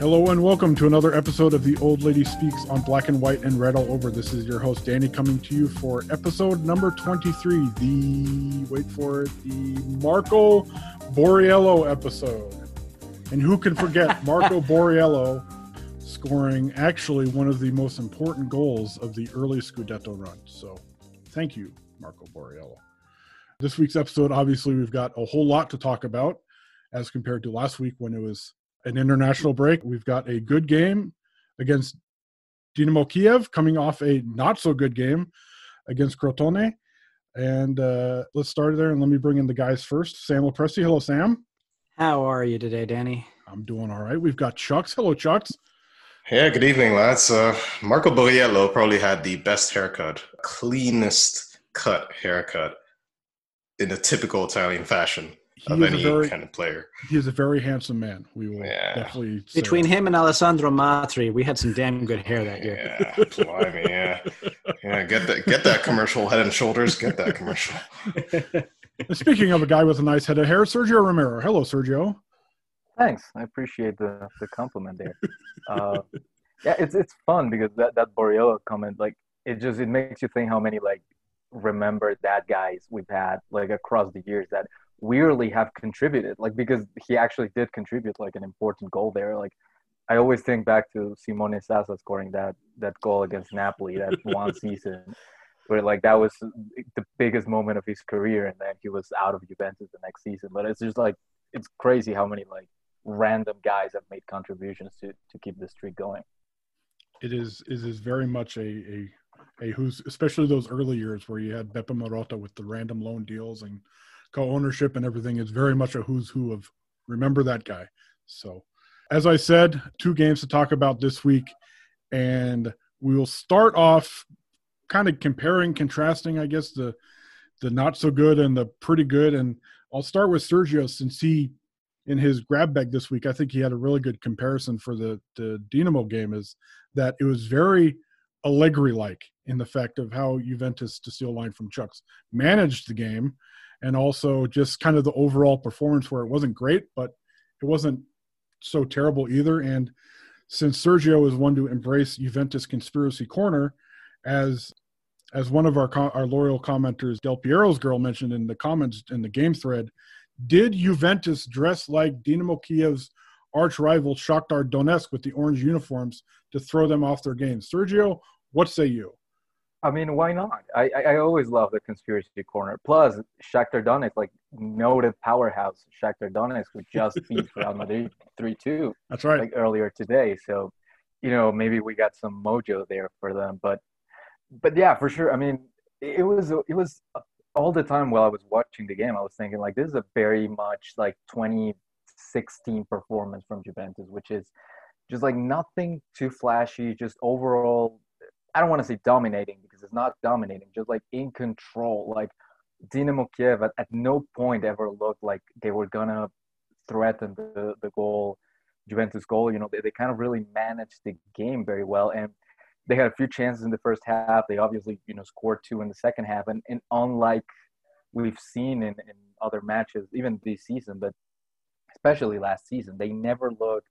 Hello and welcome to another episode of the Old Lady Speaks on Black and White and Red All Over. This is your host Danny coming to you for episode number 23, the wait for it, the Marco Borriello episode. And who can forget Marco Borriello scoring actually one of the most important goals of the early Scudetto run. So thank you, Marco Borriello. This week's episode, obviously, we've got a whole lot to talk about as compared to last week when it was an international break. We've got a good game against Dynamo Kiev, coming off a not so good game against Crotone. And uh, let's start there and let me bring in the guys first. Sam Lopresti. Hello, Sam. How are you today, Danny? I'm doing all right. We've got Chucks. Hello, Chucks. Yeah, good evening, lads. Uh, Marco Borriello probably had the best haircut, cleanest cut haircut in a typical Italian fashion he of any very, kind of player. He is a very handsome man. We will yeah. definitely between him and Alessandro Matri, we had some damn good hair that year. Yeah, blimey, yeah, yeah. Get that, get that commercial. Head and Shoulders, get that commercial. Speaking of a guy with a nice head of hair, Sergio Romero. Hello, Sergio. Thanks, I appreciate the the compliment there. Uh, yeah, it's it's fun because that that Borriello comment, like, it just it makes you think how many like remember that guys we've had like across the years that weirdly have contributed like because he actually did contribute like an important goal there. Like i always think back to simone Zaza scoring that that goal against napoli that one season where like that was the biggest moment of his career and then he was out of juventus the next season. But it's just like it's crazy how many like random guys have made contributions to to keep the streak going. It is it is very much a a a who's especially those early years where you had Beppe Marotta with the random loan deals and co-ownership and everything is very much a who's who of remember that guy. So, as I said, two games to talk about this week, and we will start off kind of comparing, contrasting, I guess the the not so good and the pretty good. And I'll start with Sergio since he in his grab bag this week, I think he had a really good comparison for the the Dinamo game. Is that it was very Allegri like in the fact of how Juventus, to steal line from Chuck's, managed the game and also just kind of the overall performance where it wasn't great, but it wasn't so terrible either. And since Sergio is one to embrace Juventus conspiracy corner, as as one of our our loyal commenters, Del Piero's girl mentioned in the comments in the game thread, did Juventus dress like Dynamo Kiev's arch rival Shakhtar Donetsk with the orange uniforms to throw them off their game? Sergio, what say you? I mean, why not? I, I always love the conspiracy corner. Plus, Shakhtar Donetsk, like noted powerhouse Shakhtar Donetsk, who just beat Real Madrid three two. That's right. Like earlier today. So, you know, maybe we got some mojo there for them. But, but yeah, for sure. I mean, it was it was all the time while I was watching the game. I was thinking like this is a very much like 2016 performance from Juventus, which is just like nothing too flashy, just overall I don't want to say dominating because it's not dominating, just like in control. Like Dynamo Kiev at, at no point ever looked like they were gonna threaten the, the goal, Juventus goal. You know, they, they kind of really managed the game very well. And they had a few chances in the first half. They obviously, you know, scored two in the second half. And, and unlike we've seen in, in other matches, even this season, but especially last season, they never looked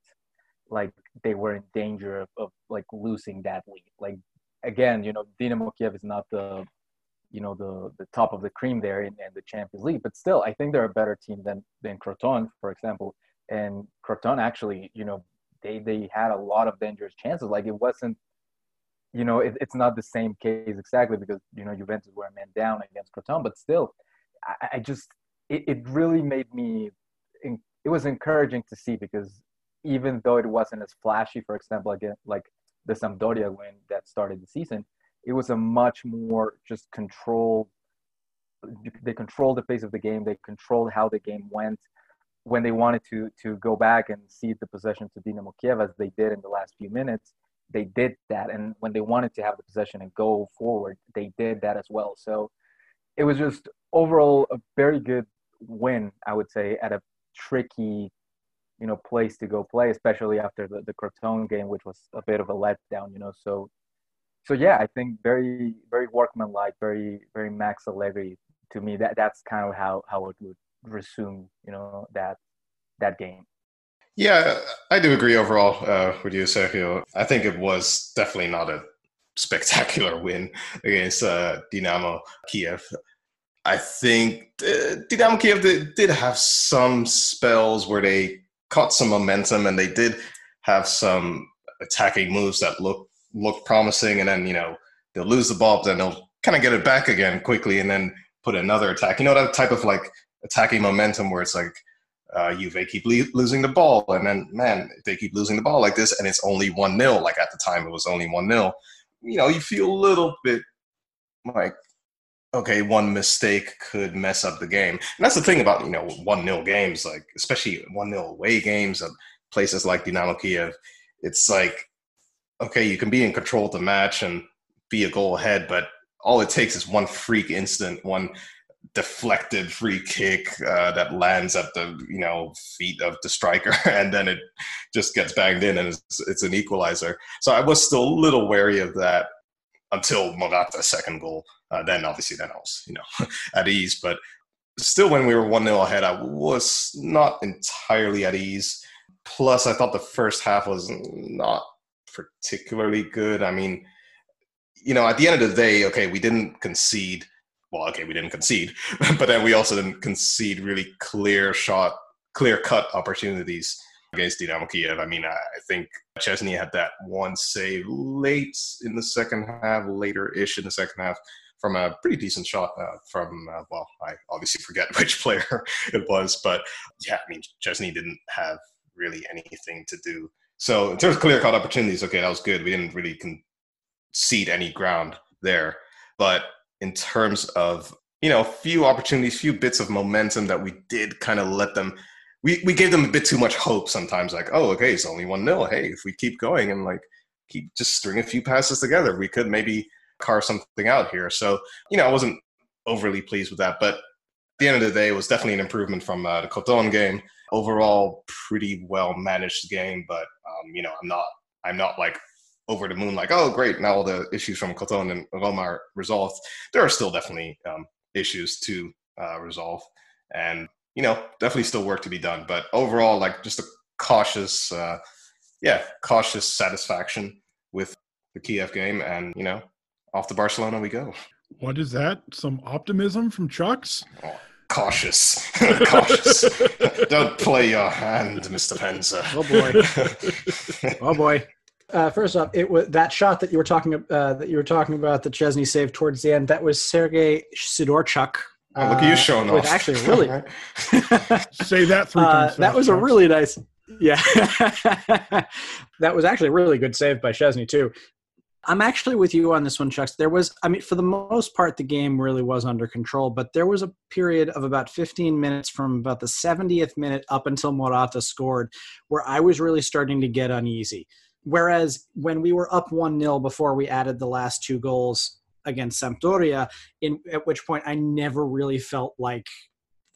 like they were in danger of, of like losing that lead. Like again, you know, Dinamo Kiev is not the, you know, the the top of the cream there in, in the Champions League, but still, I think they're a better team than than Crotone, for example. And Crotone actually, you know, they they had a lot of dangerous chances. Like it wasn't, you know, it, it's not the same case exactly because you know Juventus were a man down against Crotone, but still, I, I just it, it really made me. It was encouraging to see because even though it wasn't as flashy, for example, again, like the Sampdoria win that started the season, it was a much more just controlled. They controlled the pace of the game. They controlled how the game went. When they wanted to to go back and cede the possession to Dinamo Kiev, as they did in the last few minutes, they did that. And when they wanted to have the possession and go forward, they did that as well. So it was just overall a very good win, I would say, at a tricky, you know, place to go play, especially after the, the Crotone game, which was a bit of a letdown, you know. So so yeah, I think very very workmanlike, very very Max Allegri to me. That that's kind of how how it would resume, you know, that that game. Yeah, I do agree overall uh, with you, Sergio. I think it was definitely not a spectacular win against uh, Dynamo Kiev. I think uh, Dynamo Kiev did, did have some spells where they caught some momentum and they did have some attacking moves that look look promising, and then you know they'll lose the ball, but then they'll kind of get it back again quickly, and then put another attack. You know that type of like attacking momentum where it's like uh, Juve keep le- losing the ball, and then man, they keep losing the ball like this, and it's only one 0 Like at the time, it was only one 0 You know, you feel a little bit like okay, one mistake could mess up the game. And that's the thing about you know one 0 games, like especially one 0 away games at places like Dynamo Kiev. It's like okay, you can be in control of the match and be a goal ahead, but all it takes is one freak instant, one deflected free kick uh, that lands at the you know feet of the striker, and then it just gets banged in, and it's, it's an equalizer. So I was still a little wary of that until Morata's second goal. Uh, then obviously, then I was you know at ease, but still, when we were one 0 ahead, I was not entirely at ease. Plus, I thought the first half was not particularly good. I mean, you know, at the end of the day, okay, we didn't concede well, okay, we didn't concede, but then we also didn't concede really clear shot, clear cut opportunities against Dynamo Kiev. I mean, I think Szczesny had that one save late in the second half, later ish in the second half, from a pretty decent shot uh, from, uh, well, I obviously forget which player it was, but yeah, I mean, Szczesny didn't have really anything to do. So in terms of clear cut opportunities, okay, that was good. We didn't really concede any ground there. But in terms of you know few opportunities, few bits of momentum that we did kind of let them. We we gave them a bit too much hope sometimes. Like, oh, okay, it's only one nil. Hey, if we keep going and like keep just string a few passes together, we could maybe carve something out here. So you know, I wasn't overly pleased with that, but at the end of the day, it was definitely an improvement from uh, the Crotone game. Overall, pretty well managed game, but um, you know, I'm not I'm not like over the moon, like, oh, great, now all the issues from Crotone and Roma are resolved. There are still definitely um, issues to uh, resolve, and you know, definitely still work to be done. But overall, like, just a cautious, uh, yeah, cautious satisfaction with the Kiev game, and you know, off to Barcelona we go. What is that? Some optimism from Chucks? Oh, cautious, cautious. Don't play your hand, Mister Penza. Oh boy. oh boy. Uh, first off, it was that shot that you were talking uh, that you were talking about that Szczesny saved towards the end. That was Sergei Sidorchuk. Oh, look at you uh, showing off. Actually, really. Say that three uh, times. that was a really nice. Yeah, that was actually a really good save by Szczesny too. I'm actually with you on this one, Chucks. There was, I mean, for the most part, the game really was under control, but there was a period of about 15 minutes from about the 70th minute up until Morata scored where I was really starting to get uneasy. Whereas when we were up 1 0 before we added the last two goals against Sampdoria, in, at which point I never really felt like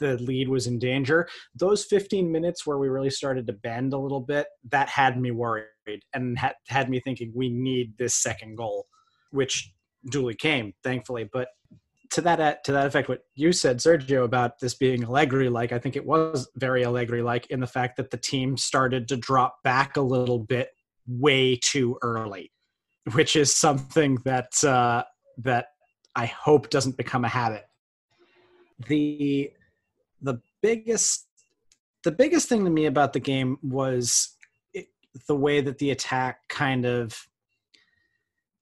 the lead was in danger. Those 15 minutes where we really started to bend a little bit, that had me worried and had, had me thinking we need this second goal, which duly came, thankfully. But to that to that effect, what you said, Sergio, about this being Allegri like, I think it was very Allegri like in the fact that the team started to drop back a little bit way too early, which is something that uh, that I hope doesn't become a habit. The the biggest the biggest thing to me about the game was it, the way that the attack kind of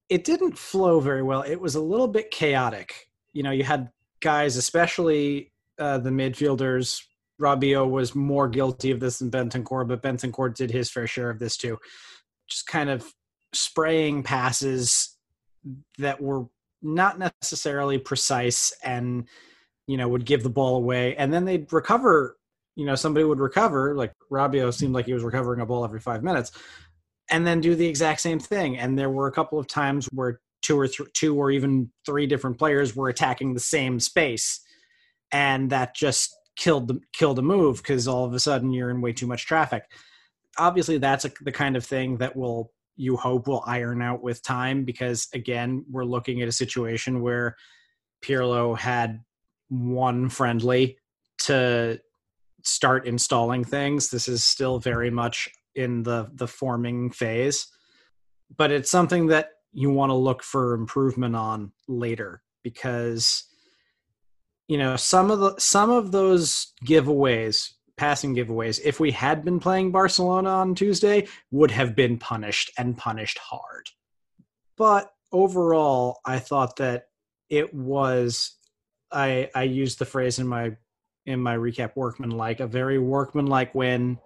it didn't flow very well. It was a little bit chaotic. You know, you had guys, especially uh, the midfielders, Rabiot was more guilty of this than Bentancur, but Bentancur did his fair share of this too. Just kind of spraying passes that were not necessarily precise and you know would give the ball away and then they'd recover you know somebody would recover like Rabiot seemed like he was recovering a ball every 5 minutes and then do the exact same thing and there were a couple of times where two or th- two or even three different players were attacking the same space and that just killed the killed the move because all of a sudden you're in way too much traffic. Obviously that's a, the kind of thing that will you hope will iron out with time because again we're looking at a situation where Pirlo had one friendly to start installing things. This is still very much in the the forming phase but it's something that you want to look for improvement on later because you know some of the some of those giveaways passing giveaways if we had been playing barcelona on tuesday would have been punished and punished hard. But overall i thought that it was i i used the phrase in my in my recap workman like a very workman like win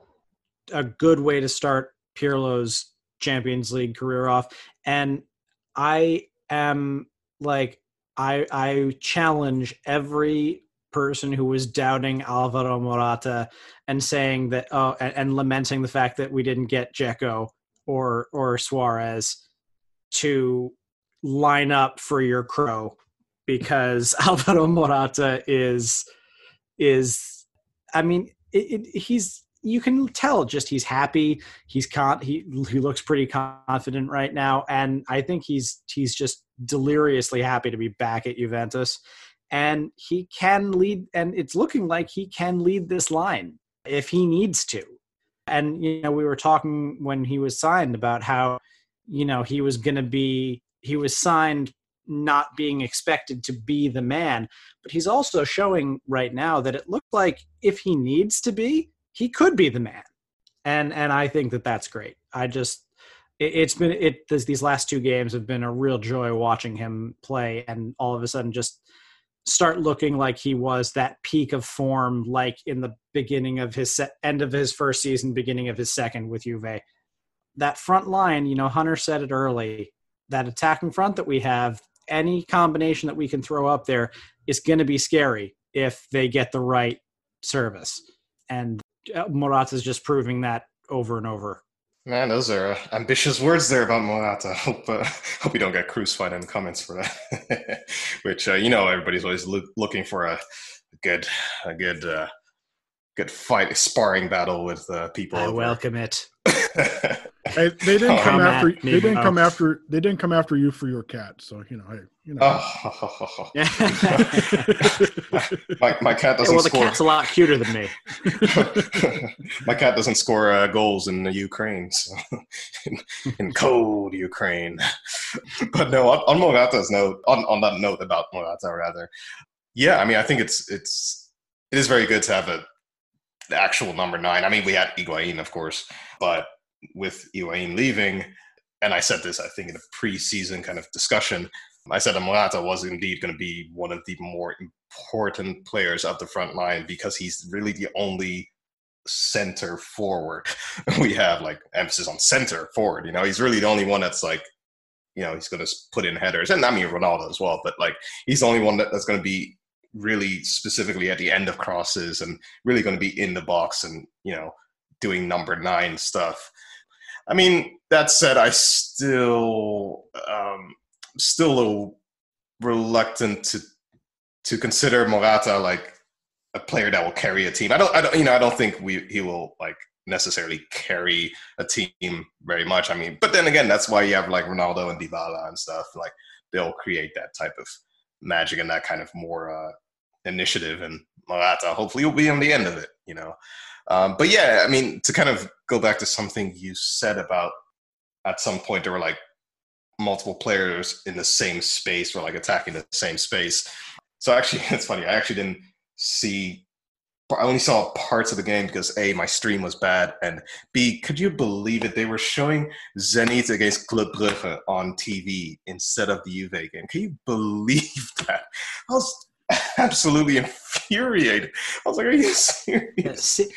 a good way to start pirlo's champions league career off. And I am like I I challenge every person who was doubting Alvaro Morata and saying that oh and, and lamenting the fact that we didn't get Dzeko or or Suarez to line up for your crow because Alvaro Morata is is I mean it, it, he's you can tell just he's happy. He's con- he he looks pretty confident right now, and I think he's he's just deliriously happy to be back at Juventus, and he can lead. And it's looking like he can lead this line if he needs to. And you know, we were talking when he was signed about how you know he was going to be he was signed not being expected to be the man but he's also showing right now that it looked like if he needs to be he could be the man, and and I think that that's great. I just it, has been it this, these last two games have been a real joy watching him play, and all of a sudden just start looking like he was that peak of form, like in the beginning of his se- end of his first season, beginning of his second with Juve. That front line, you know, Hunter said it early. That attacking front that we have, any combination that we can throw up there is going to be scary if they get the right service. And uh, Morata's just proving that over and over. Man, those are uh, ambitious words there about Morata. Hope uh, hope you don't get crucified in the comments for that. Which uh, you know, everybody's always lo- looking for a good a good uh, good fight sparring battle with uh, people. I over. welcome it. hey, they didn't oh, come after. They didn't come after. They didn't come after you for your cat. So you know, hey, you know. Oh. my, my cat doesn't. Yeah, well, the score. cat's a lot cuter than me. my cat doesn't score uh, goals in the Ukraine, so in, in, cold Ukraine. but no, on, on Morata's note, on, on that note about Morata, rather, yeah, I mean, I think it's it's it is very good to have a the actual number nine. I mean, we had Higuain, of course, but with Higuain leaving, and I said this, I think, in a preseason kind of discussion, I said Morata was indeed going to be one of the more important players of the front line because he's really the only center forward we have, like emphasis on center forward. You know, he's really the only one that's like, you know, he's going to put in headers, and I mean Ronaldo as well, but like he's the only one that, that's going to be really specifically at the end of crosses and really going to be in the box and you know doing number nine stuff. I mean, that said, I still um, still a little reluctant to to consider Morata like a player that will carry a team. I don't, I don't, you know, I don't think we he will like necessarily carry a team very much. I mean, but then again, that's why you have like Ronaldo and Dybala and stuff. Like they'll create that type of magic and that kind of more uh, initiative and Morata hopefully will be on the end of it, you know. Um, but yeah, I mean, to kind of go back to something you said about at some point there were like multiple players in the same space or like attacking the same space. So actually, it's funny. I actually didn't see. I only saw parts of the game because a my stream was bad and b could you believe it they were showing Zenit against Club Brugge on TV instead of the Juve game. Can you believe that? I was absolutely infuriated. I was like, "Are you serious?" C-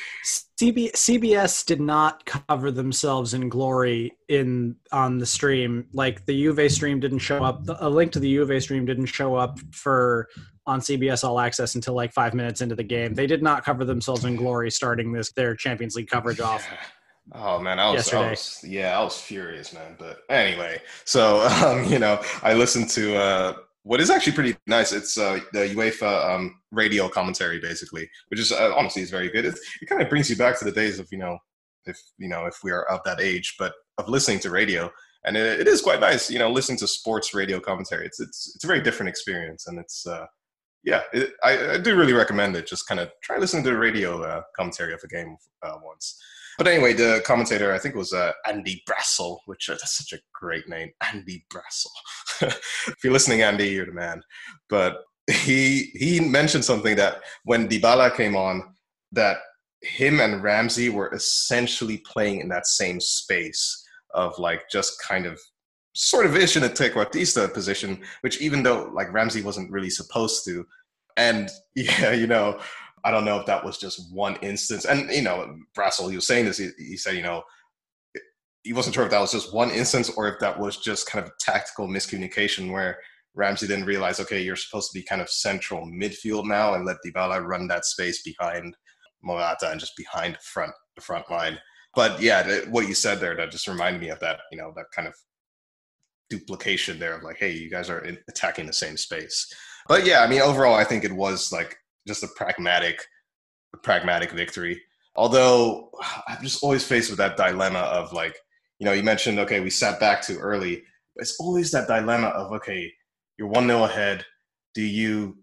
CB- CBS did not cover themselves in glory in on the stream. Like the UVA stream didn't show up. A link to the UVA stream didn't show up for on CBS All Access until like five minutes into the game. They did not cover themselves in glory starting this their Champions League coverage off. Oh man, I was, I was, yeah, I was furious, man. But anyway, so um, you know, I listened to uh, what is actually pretty nice. It's uh, the UEFA um, radio commentary, basically, which is uh, honestly is very good. It, it kind of brings you back to the days of you know, if you know, if we are of that age, but of listening to radio, and it, it is quite nice. You know, listening to sports radio commentary. It's it's it's a very different experience, and it's uh, yeah, it, I, I, do really recommend it. Just kind of try listening to the radio uh, commentary of a game uh, once. But anyway, the commentator, I think it was uh, Andy Brassell, which uh, that's such a great name, Andy Brassell. if you're listening, Andy, you're the man. But he he mentioned something that when Dybala came on, that him and Ramsey were essentially playing in that same space of like just kind of sort of ish in a trequartista position, which even though like Ramsey wasn't really supposed to, and yeah, you know, I don't know if that was just one instance. And you know, Brassell, he was saying this. He, he said, you know, he wasn't sure if that was just one instance or if that was just kind of tactical miscommunication where Ramsey didn't realize, okay, you're supposed to be kind of central midfield now and let Dybala run that space behind Morata and just behind front the front line. But yeah, what you said there that just reminded me of that, you know, that kind of duplication there of like, hey, you guys are attacking the same space. But yeah, I mean, overall, I think it was like just a pragmatic, a pragmatic victory. Although I'm just always faced with that dilemma of like, you know, you mentioned okay, we sat back too early. It's always that dilemma of okay, you're one 0 ahead. Do you,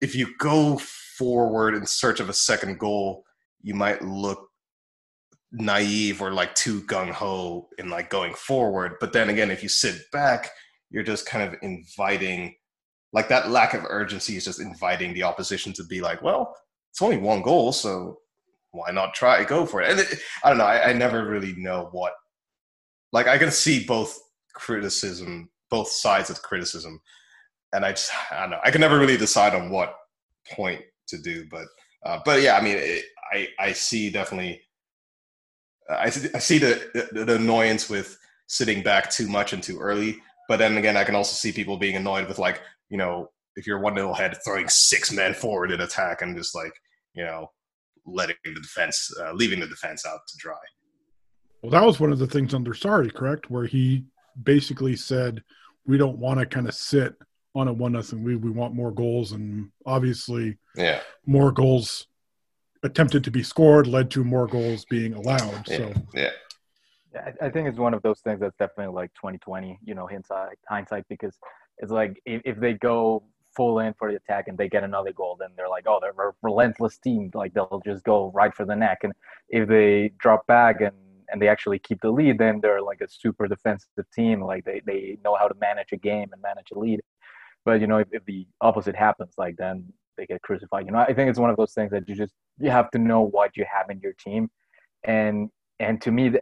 if you go forward in search of a second goal, you might look naive or like too gung ho in like going forward. But then again, if you sit back, you're just kind of inviting like that lack of urgency is just inviting the opposition to be like, well, it's only one goal, so why not try go for it? And it, I don't know. I, I never really know what. Like I can see both criticism, both sides of criticism, and I just I don't know. I can never really decide on what point to do, but uh, but yeah, I mean, it, I I see definitely. I see, I see the, the the annoyance with sitting back too much and too early, but then again, I can also see people being annoyed with like, you know, if you're one nil ahead, throwing six men forward in attack and just like, you know, letting the defense, uh, leaving the defense out to dry. Well, that was one of the things under Sarri, correct? Where he basically said, we don't want to kind of sit on a one nothing lead. We we want more goals, and obviously, yeah, more goals attempted to be scored led to more goals being allowed. Yeah. So yeah. I think it's one of those things that's definitely like 2020, you know, hindsight, hindsight, because it's like if, if they go full in for the attack and they get another goal, then they're like, oh, they're a relentless team. Like they'll just go right for the neck. And if they drop back and and they actually keep the lead, then they're like a super defensive team. Like they, they know how to manage a game and manage a lead. But you know, if, if the opposite happens, like then they get crucified. You know, I think it's one of those things that you just you have to know what you have in your team, and and to me,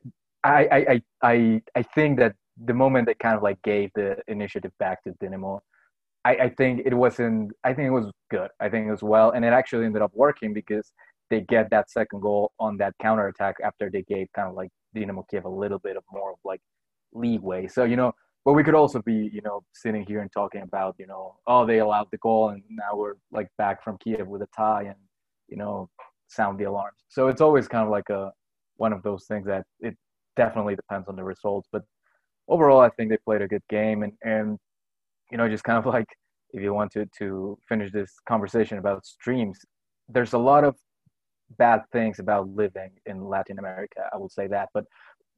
I I I I think that the moment they kind of like gave the initiative back to Dinamo, I, I think it wasn't. I think it was good. I think it was well, and it actually ended up working because they get that second goal on that counter attack after they gave kind of like Dinamo Kiev a little bit of more of like leeway. So you know, but we could also be you know sitting here and talking about you know oh they allowed the goal and now we're like back from Kiev with a tie and you know sound the alarms. So it's always kind of like a one of those things that it definitely depends on the results, but overall, I think they played a good game. And, and you know, just kind of like if you want to, to finish this conversation about streams, there's a lot of bad things about living in Latin America. I will say that. But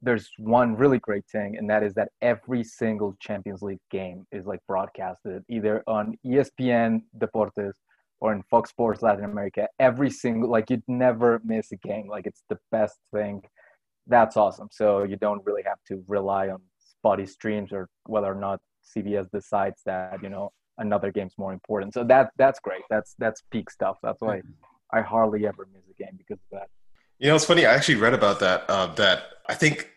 there's one really great thing, and that is that every single Champions League game is like broadcasted either on ESPN Deportes or in Fox Sports Latin America. Every single, like, you'd never miss a game. Like, it's the best thing. That's awesome. So you don't really have to rely on spotty streams or whether or not CBS decides that you know another game's more important. So that that's great. That's that's peak stuff. That's why I hardly ever miss a game because of that. You know, it's funny. I actually read about that. Uh, that I think,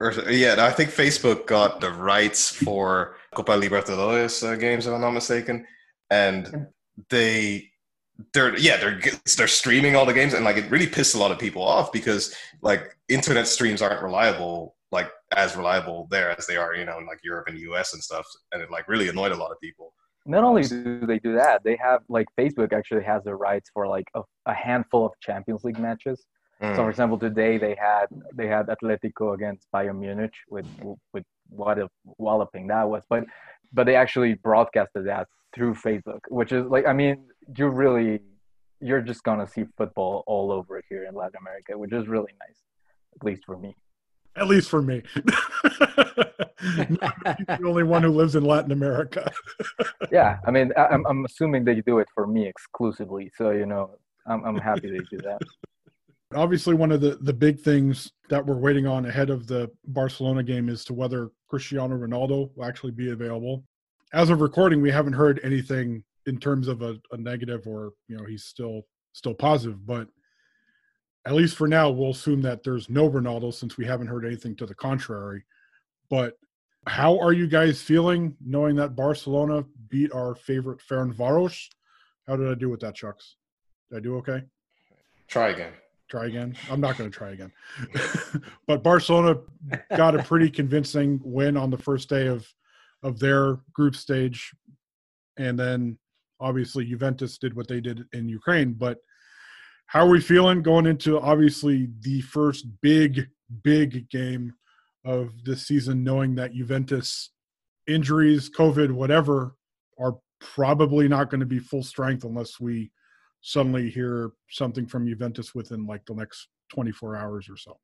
or yeah, I think Facebook got the rights for Copa Libertadores uh, games, if I'm not mistaken, and they they're yeah they're they're streaming all the games and like it really pissed a lot of people off because like internet streams aren't reliable like as reliable there as they are you know in like Europe and US and stuff and it like really annoyed a lot of people. Not only do they do that, they have like Facebook actually has the rights for like a, a handful of Champions League matches. Mm. So for example, today they had they had Atletico against Bayern Munich with with what a walloping that was, but but they actually broadcasted that through Facebook, which is like I mean you really you're just gonna see football all over here in Latin America, which is really nice, at least for me. At least for me. the only one who lives in Latin America. yeah, I mean, I'm I'm assuming they do it for me exclusively, so you know, I'm I'm happy they do that. Obviously, one of the the big things that we're waiting on ahead of the Barcelona game is to whether Cristiano Ronaldo will actually be available. As of recording, we haven't heard anything in terms of a, a negative or you know he's still still positive but at least for now we'll assume that there's no ronaldo since we haven't heard anything to the contrary. But how are you guys feeling knowing that barcelona beat our favorite Ferencváros? how did i do with that chucks? Did i do okay? Try again. Try again? I'm not going to try again. But barcelona got a pretty convincing win on the first day of of their group stage. And then obviously Juventus did what they did in Ukraine, but how are we feeling going into obviously the first big, big game of this season, knowing that Juventus injuries, COVID, whatever, are probably not going to be full strength unless we suddenly hear something from Juventus within like the next 24 hours or so.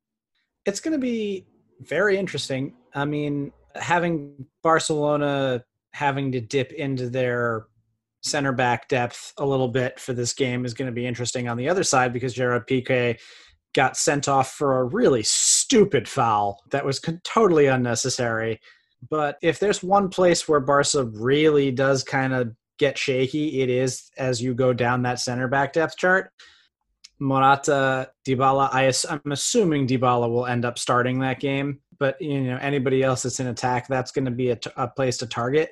It's going to be very interesting. I mean, having Barcelona having to dip into their center back depth a little bit for this game is going to be interesting on the other side because Gerard Piqué got sent off for a really stupid foul that was totally unnecessary. But if there's one place where Barca really does kind of get shaky, it is as you go down that center back depth chart. Morata, Dybala, I, I'm assuming Dybala will end up starting that game, but you know anybody else that's in attack, that's going to be a, t- a place to target.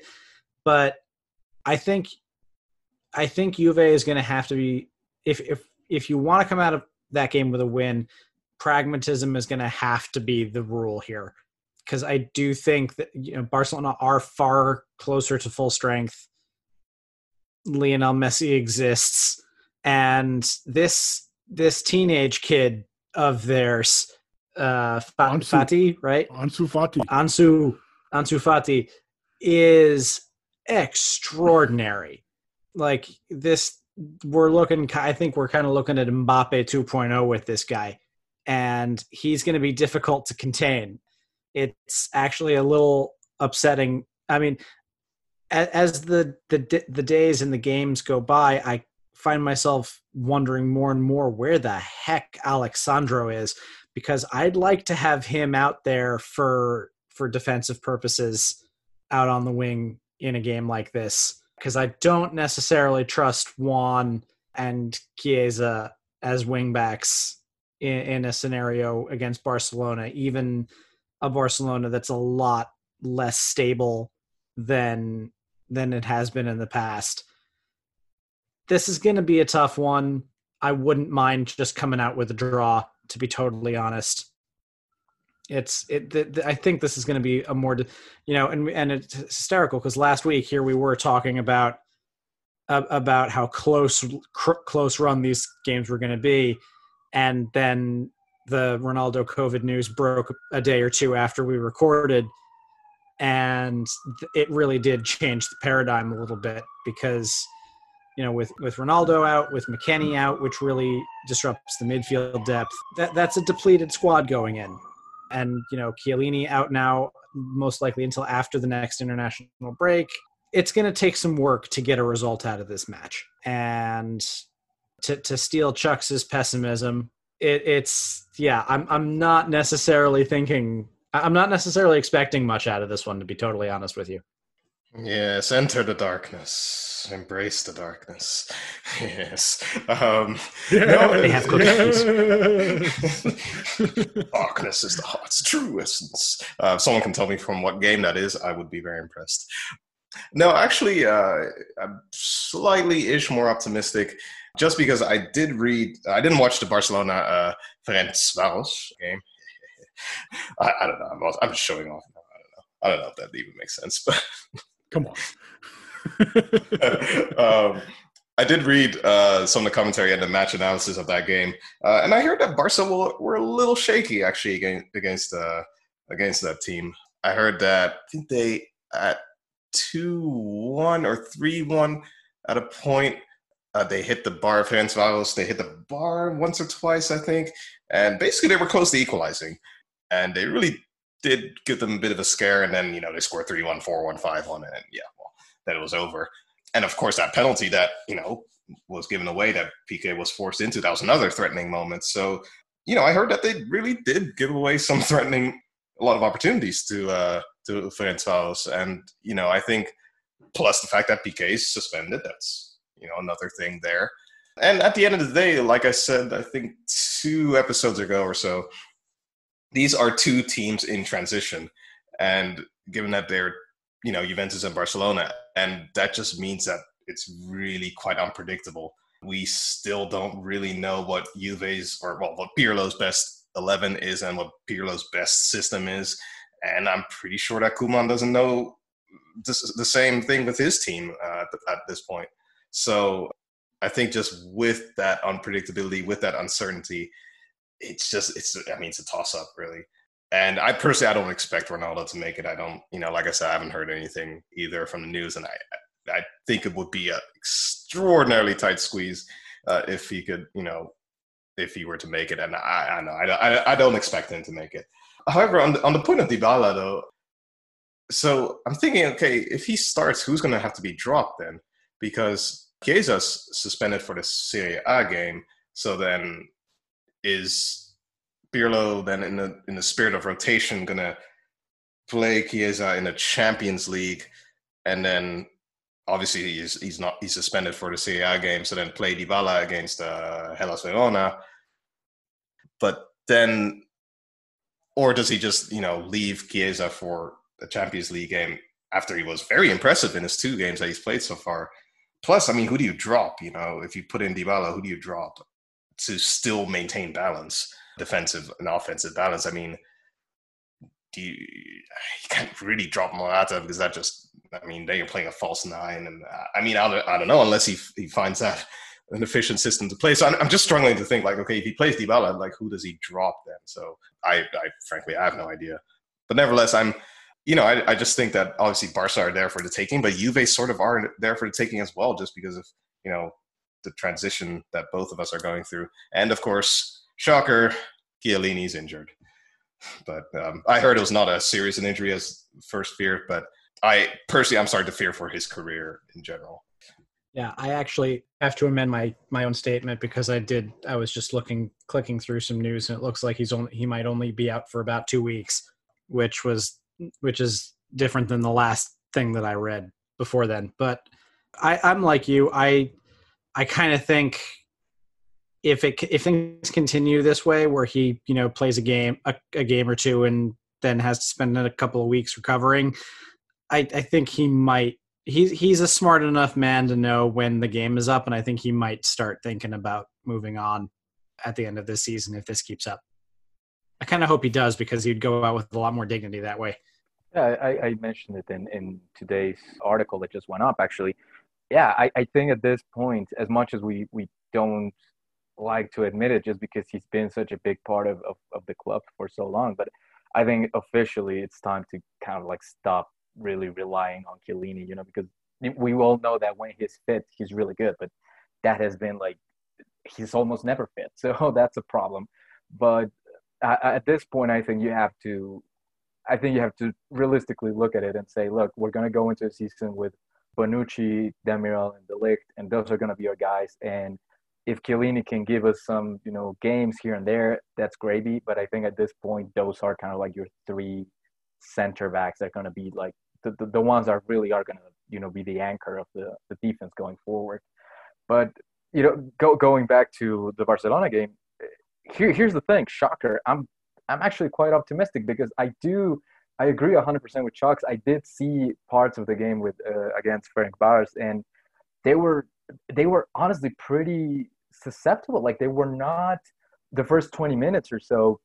But I think I think Juve is going to have to be if if if you want to come out of that game with a win, pragmatism is going to have to be the rule here because I do think that you know Barcelona are far closer to full strength. Lionel Messi exists, and this this teenage kid of theirs, uh, Ansu, Fati, right? Ansu Fati. Ansu Ansu Fati is extraordinary like this we're looking i think we're kind of looking at mbappe 2.0 with this guy and he's going to be difficult to contain. It's actually a little upsetting. I mean as the the the days and the games go by i find myself wondering more and more where the heck Alex Sandro is because I'd like to have him out there for for defensive purposes out on the wing in a game like this because I don't necessarily trust Juan and Chiesa as wingbacks in, in a scenario against Barcelona, even a Barcelona that's a lot less stable than than it has been in the past. This is going to be a tough one. I wouldn't mind just coming out with a draw, to be totally honest it's it. I think this is going to be a more, you know, and and it's hysterical because last week here we were talking about uh, about how close cr- close run these games were going to be, and then the Ronaldo COVID news broke a day or two after we recorded, and it really did change the paradigm a little bit because you know, with with Ronaldo out, with McKennie out, which really disrupts the midfield depth. That that's a depleted squad going in and you know Chiellini out now most likely until after the next international break. It's going to take some work to get a result out of this match, and to to steal Chuck's pessimism, it, it's yeah. I'm I'm not necessarily thinking. I'm not necessarily expecting much out of this one, to be totally honest with you. Yes, enter the darkness. Embrace the darkness. Yes. Um, yeah, no, they have cookies. darkness is the heart's true essence. Uh, if someone can tell me from what game that is, I would be very impressed. No, actually, uh, I'm slightly ish more optimistic, just because I did read. I didn't watch the Barcelona uh, Ferencváros game. I, I, don't know. I'm, I'm just showing off now. I don't know. I don't know if that even makes sense, but come on. um, I did read uh, some of the commentary and the match analysis of that game, uh, and I heard that Barca were, were a little shaky actually against against, uh, against that team. I heard that I think they at two one or three one at a point uh, they hit the bar of Ferencváros. They hit the bar once or twice, I think, and basically they were close to equalizing, and they really did give them a bit of a scare. And then you know they scored three one, four one, five one, and yeah, well, then it was over. And of course, that penalty that you know was given away that Piqué was forced into that was another threatening moment. So you know, I heard that they really did give away some threatening, a lot of opportunities to uh, to Ferencváros, and you know, I think plus the fact that Piqué is suspended, that's you know another thing there. And at the end of the day, like I said, I think two episodes ago or so, these are two teams in transition, and given that they're you know Juventus and Barcelona, and that just means that it's really quite unpredictable. We still don't really know what Juve's or well what Pirlo's best eleven is and what Pirlo's best system is, and I'm pretty sure that Koeman doesn't know this, the same thing with his team uh, at this point. So I think just with that unpredictability, with that uncertainty, it's just it's I mean it's a toss up really. And I personally, I don't expect Ronaldo to make it. I don't, you know, like I said, I haven't heard anything either from the news, and I, I think it would be an extraordinarily tight squeeze uh, if he could, you know, if he were to make it. And I, I know, I, I, don't expect him to make it. However, on the, on the point of Dybala though, so I'm thinking, okay, if he starts, who's going to have to be dropped then? Because Chiesa's suspended for the Serie A game, so then is Pirlo then in the in the spirit of rotation gonna play Chiesa in the Champions League, and then obviously he's he's not he's suspended for the Serie A game, so then play Dybala against uh, Hellas Verona. But then, or does he just you know leave Chiesa for the Champions League game after he was very impressive in his two games that he's played so far? Plus, I mean, who do you drop? You know, if you put in Dybala, who do you drop to still maintain balance? defensive and offensive balance. I mean, do you, you can't really drop Morata because that just, I mean, they are playing a false nine. And uh, I mean, I don't, I don't know unless he, he finds that an efficient system to play. So I'm, I'm just struggling to think like, okay, if he plays Dybala, like who does he drop then? So I, I frankly, I have no idea. But nevertheless, I'm, you know, I, I just think that obviously Barca are there for the taking, but Juve sort of are there for the taking as well, just because of, you know, the transition that both of us are going through. And of course, shocker, Chiellini's injured. But um, I heard it was not as serious an injury as first feared. But I personally, I'm starting to fear for his career in general. Yeah, I actually have to amend my my own statement because I did. I was just looking, clicking through some news, and it looks like he's only he might only be out for about two weeks, which was which is different than the last thing that I read before then. But I, I'm like you. I I kind of think if it if things continue this way, where he you know plays a game a, a game or two and then has to spend a couple of weeks recovering, I, I think he might. He's he's a smart enough man to know when the game is up, and I think he might start thinking about moving on at the end of this season if this keeps up. I kind of hope he does because he'd go out with a lot more dignity that way. Yeah, I, I mentioned it in, in today's article that just went up. Actually, yeah, I, I think at this point, as much as we we don't like to admit it just because he's been such a big part of, of, of the club for so long. But I think officially it's time to kind of like stop really relying on Chiellini, you know, because we all know that when he's fit, he's really good. But that has been like he's almost never fit, so that's a problem. But at this point, I think you have to, I think you have to realistically look at it and say, look, we're going to go into a season with Bonucci, Demiral, and De Ligt, and those are going to be our guys. And if Chiellini can give us some, you know, games here and there, that's gravy. But I think at this point, those are kind of like your three center backs that are going to be like the, the, the ones that really are going to, you know, be the anchor of the, the defense going forward. But, you know, go, going back to the Barcelona game, eh, here, here's the thing, shocker. I'm, I'm actually quite optimistic because I do, I agree 100% with Chucks. I did see parts of the game with uh, against Ferencváros and they were they were honestly pretty susceptible. Like they were not the first 20 minutes or so.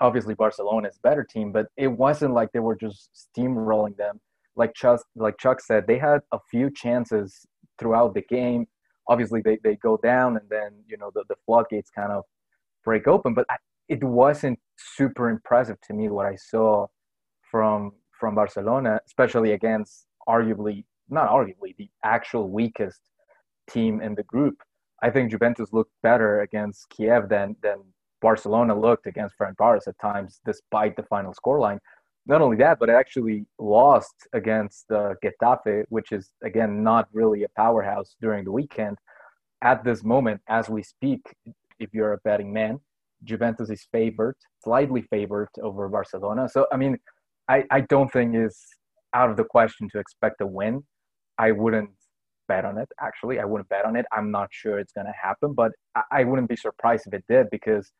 Obviously, Barcelona is a better team, but it wasn't like they were just steamrolling them. Like Chuck, like Chuck said, they had a few chances throughout the game. Obviously, they, they go down and then you know the, the floodgates kind of break open. But I, it wasn't super impressive to me what I saw from from Barcelona, especially against arguably not arguably the actual weakest team in the group. I think Juventus looked better against Kiev than than Barcelona looked against Ferencváros at times, despite the final scoreline. Not only that, but it actually lost against uh, Getafe, which is again not really a powerhouse during the weekend. At this moment, as we speak, if you're a betting man, Juventus is favored, slightly favored over Barcelona. So I mean, I, I don't think it's out of the question to expect a win. I wouldn't bet on it. Actually, I wouldn't bet on it. I'm not sure it's going to happen, but I, I wouldn't be surprised if it did because,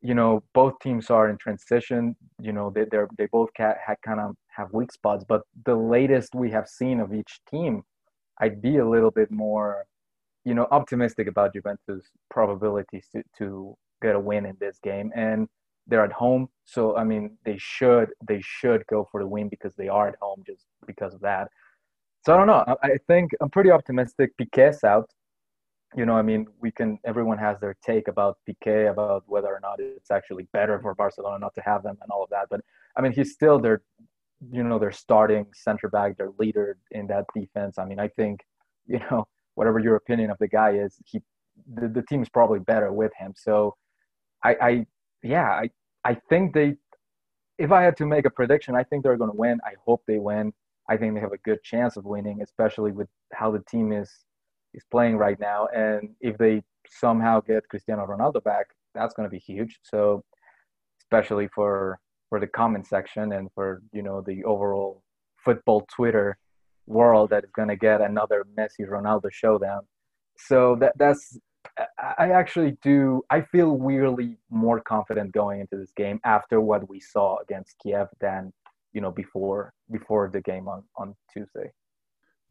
you know, both teams are in transition. You know, they they're, they both ca- kind of have weak spots. But the latest we have seen of each team, I'd be a little bit more, you know, optimistic about Juventus' probabilities to to get a win in this game. And they're at home, so I mean, they should they should go for the win because they are at home just because of that. So I don't know. I, I think I'm pretty optimistic. Piqué's out. You know, I mean, we can. Everyone has their take about Piqué, about whether or not it's actually better for Barcelona not to have them and all of that. But I mean, he's still their, you know, their starting center back, their leader in that defense. I mean, I think, you know, whatever your opinion of the guy is, he, the, the team is probably better with him. So, I, I, yeah, I, I think they. If I had to make a prediction, I think they're going to win. I hope they win. I think they have a good chance of winning, especially with how the team is is playing right now. And if they somehow get Cristiano Ronaldo back, that's going to be huge. So, especially for for the comment section and for you know the overall football Twitter world that is going to get another Messi Ronaldo showdown. So that that's I actually do. I feel weirdly more confident going into this game after what we saw against Kiev than you know before before the game on on Tuesday.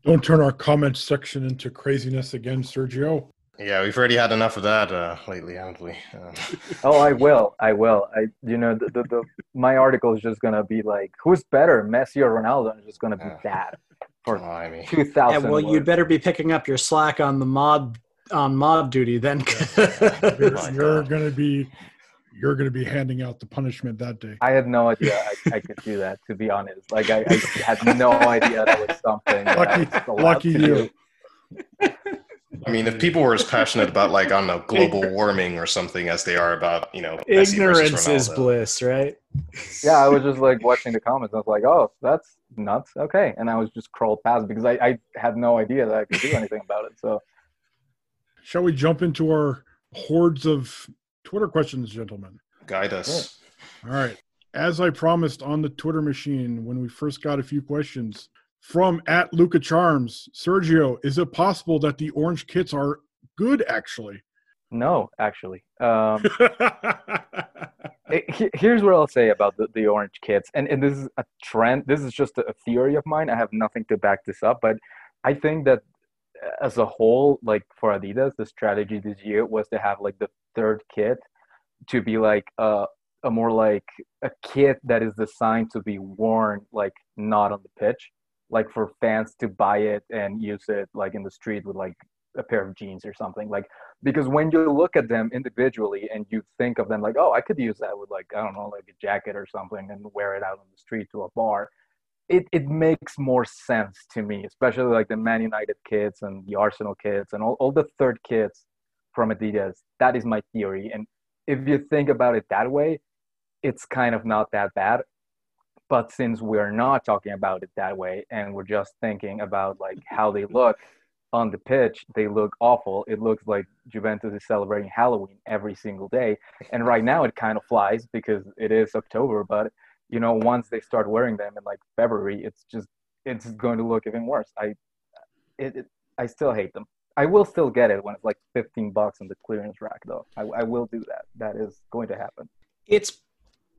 Don't turn our comments section into craziness again, Sergio. Yeah, we've already had enough of that uh, lately, haven't we? Um. oh, I will. I will. I, you know, the, the, the, my article is just gonna be like, who's better, Messi or Ronaldo? It's just gonna be uh, that for oh, I mean, two thousand. Yeah, well, you'd better be picking up your slack on the mod on mob duty then. you're, you're gonna be you're going to be handing out the punishment that day. I had no idea I, I could do that. To be honest, like I, I had no idea that was something. Lucky, lucky you. I mean, if people were as passionate about like I don't know, global warming or something as they are about you know ignorance is bliss, right? Yeah, I was just like watching the comments. I was like, oh, that's nuts. Okay, and I was just crawled past because I, I had no idea that I could do anything about it. So, shall we jump into our hordes of Twitter questions, gentlemen. Guide us. All right. As I promised on the Twitter machine when we first got a few questions from at Luca Charms, Sergio, is it possible that the orange kits are good actually? No, actually. Um, it, here's what I'll say about the, the orange kits, and, and this is a trend. This is just a theory of mine. I have nothing to back this up, but I think that as a whole, like for Adidas, the strategy this year was to have like the third kit to be like a, a more like a kit that is designed to be worn like not on the pitch, like for fans to buy it and use it like in the street with like a pair of jeans or something like because when you look at them individually and you think of them like oh i could use that with like i don't know like a jacket or something and wear it out on the street to a bar it, it makes more sense to me, especially like the Man United kids and the Arsenal kids and all, all the third kids from Adidas. That is my theory. And if you think about it that way, it's kind of not that bad. But since we're not talking about it that way and we're just thinking about like how they look on the pitch, they look awful. It looks like Juventus is celebrating Halloween every single day. And right now it kind of flies because it is October, but you know once they start wearing them in like february it's just it's going to look even worse i it, it, i still hate them i will still get it when it's like 15 bucks in the clearance rack though I, I will do that that is going to happen it's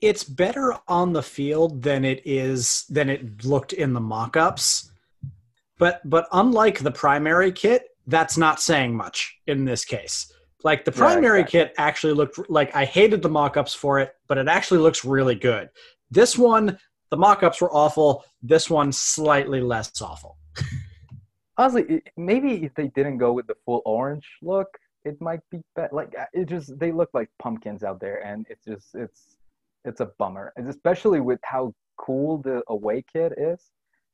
it's better on the field than it is than it looked in the mock-ups but but unlike the primary kit that's not saying much in this case. Like the primary yeah, exactly. kit actually looked like I hated the mock-ups for it, but it actually looks really good. This one, the mock-ups were awful. This one slightly less awful. Honestly, maybe if they didn't go with the full orange look, it might be better. Like uh, it just they look like pumpkins out there, and it's just it's it's a bummer, and especially with how cool the away kit is,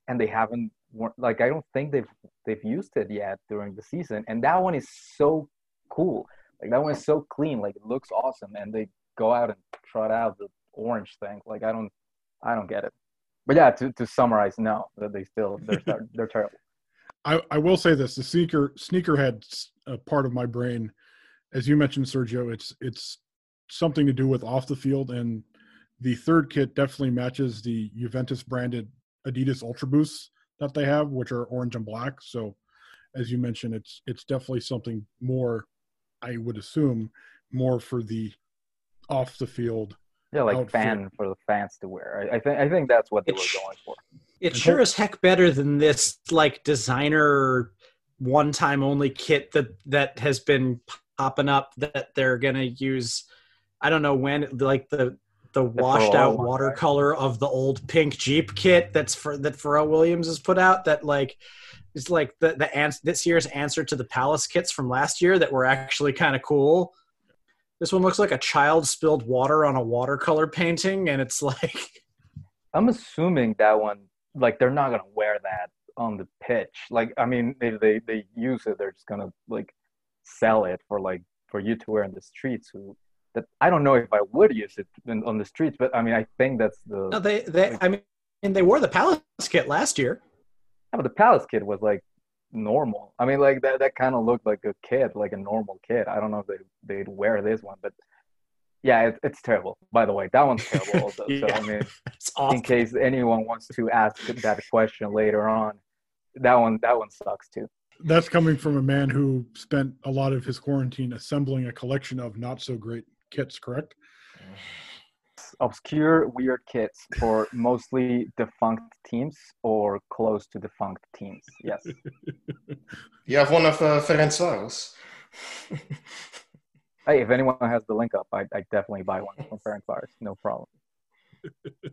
and they haven't like I don't think they've they've used it yet during the season, and that one is so cool. Like that one is so clean, like it looks awesome, and they go out and trot out the orange thing. Like I don't, I don't get it. But yeah, to, to summarize, no, that they still they're they're terrible. I, I will say this: the sneaker sneakerhead a part of my brain, as you mentioned, Sergio. It's it's something to do with off the field, and the third kit definitely matches the Juventus branded Adidas Ultra Boosts that they have, which are orange and black. So, as you mentioned, it's it's definitely something more. I would assume more for the off the field. Yeah, like outfit. fan for the fans to wear. I, I think I think that's what they it's, were going for. It's sure as heck better than this like designer one time only kit that that has been popping up that they're gonna use. I don't know when, like the the washed out watercolor of the old pink Jeep kit that's for that Pharrell Williams has put out that like it's like the the ans- this year's answer to the Palace kits from last year that were actually kind of cool. This one looks like a child spilled water on a watercolor painting, and it's like. I'm assuming that one, like they're not gonna wear that on the pitch. Like, I mean, if they they use it, they're just gonna like sell it for like for you to wear in the streets. Who that I don't know if I would use it in, on the streets, but I mean, I think that's the. No, they they like, I mean, and they wore the Palace kit last year. Yeah, but the Palace kit was like normal. I mean, like that that kind of looked like a kid, like a normal kid. I don't know if they they'd wear this one, but yeah, it, it's terrible. By the way, that one's terrible. Also. yeah, so I mean, in case anyone wants to ask that question later on, that one that one sucks too that's coming from a man who spent a lot of his quarantine assembling a collection of not so great kits, correct? Obscure, weird kits for mostly defunct teams or close to defunct teams. Yes. you have one of uh, Ferencvaros. hey, if anyone has the link up, I I definitely buy one from Ferencvaros. No problem.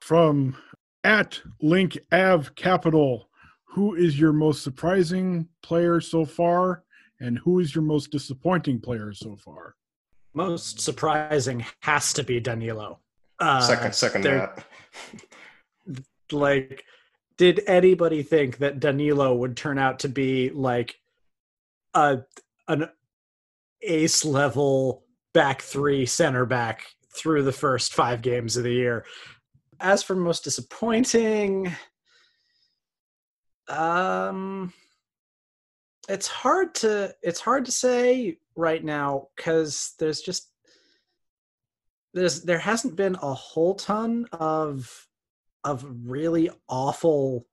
from at Link Av Capital, who is your most surprising player so far, and who is your most disappointing player so far? Most surprising has to be Danilo. Uh, second, second that. Like, did anybody think that Danilo would turn out to be like a an ace level back three center back through the first five games of the year? As for most disappointing, um, it's hard to it's hard to say right now because there's just there's there hasn't been a whole ton of of really awful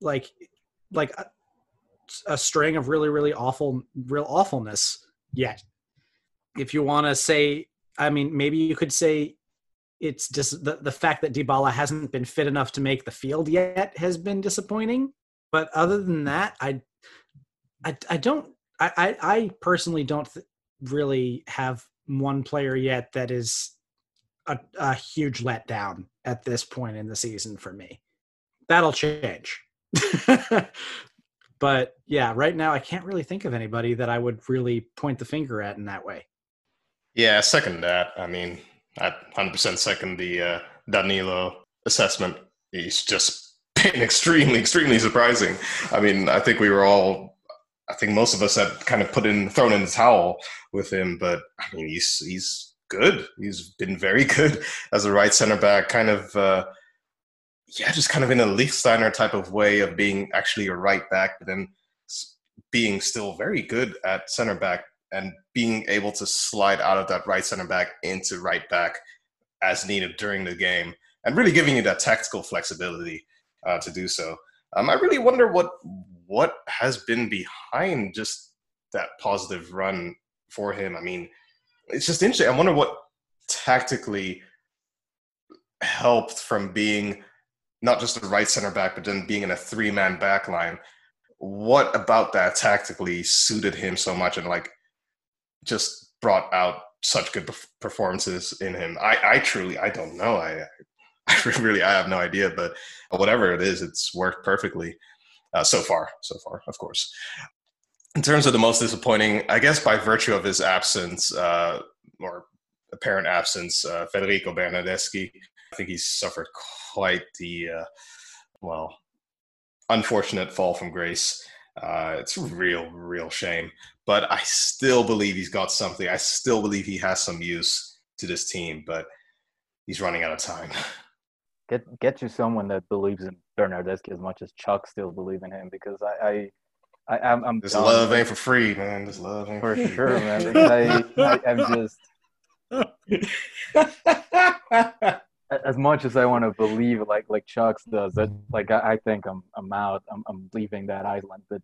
like like a, a string of really really awful real awfulness yet. If you want to say i mean maybe you could say it's just the, the fact that Dybala hasn't been fit enough to make the field yet has been disappointing. But other than that i I, I don't I, I, personally don't th- really have one player yet that is a, a huge letdown at this point in the season for me. That'll change. but yeah, right now I can't really think of anybody that I would really point the finger at in that way. Yeah, second that. I mean, I 100% second the uh, Danilo assessment. He's just been extremely, extremely surprising. I mean, I think we were all I think most of us have kind of put in thrown in the towel with him, but I mean he's he's good. He's been very good as a right center back, kind of uh, yeah, just kind of in a Lichtsteiner type of way of being actually a right back, but then being still very good at center back and being able to slide out of that right center back into right back as needed during the game, and really giving you that tactical flexibility uh, to do so. Um, I really wonder what what has been behind just that positive run for him. I mean, it's just interesting. I wonder what tactically helped from being not just a right center back, but then being in a three man back line what about that tactically suited him so much and like just brought out such good performances in him? I, I truly, I don't know. I, I really, I have no idea, but whatever it is, it's worked perfectly uh, so far. So far, of course. In terms of the most disappointing, I guess by virtue of his absence uh, or apparent absence, uh, Federico Bernardeschi, I think he's suffered quite the uh, well unfortunate fall from grace. Uh, it's a real, real shame. But I still believe he's got something. I still believe he has some use to this team, but he's running out of time. Get get you someone that believes in Bernardeschi as much as Chuck still believe in him because I, I, I am I'm this done. love ain't for free, man. This love ain't for sure, man. I, I, I'm just as much as I want to believe like like Chucks does, that like I, I think I'm I'm out. I'm I'm leaving that island. But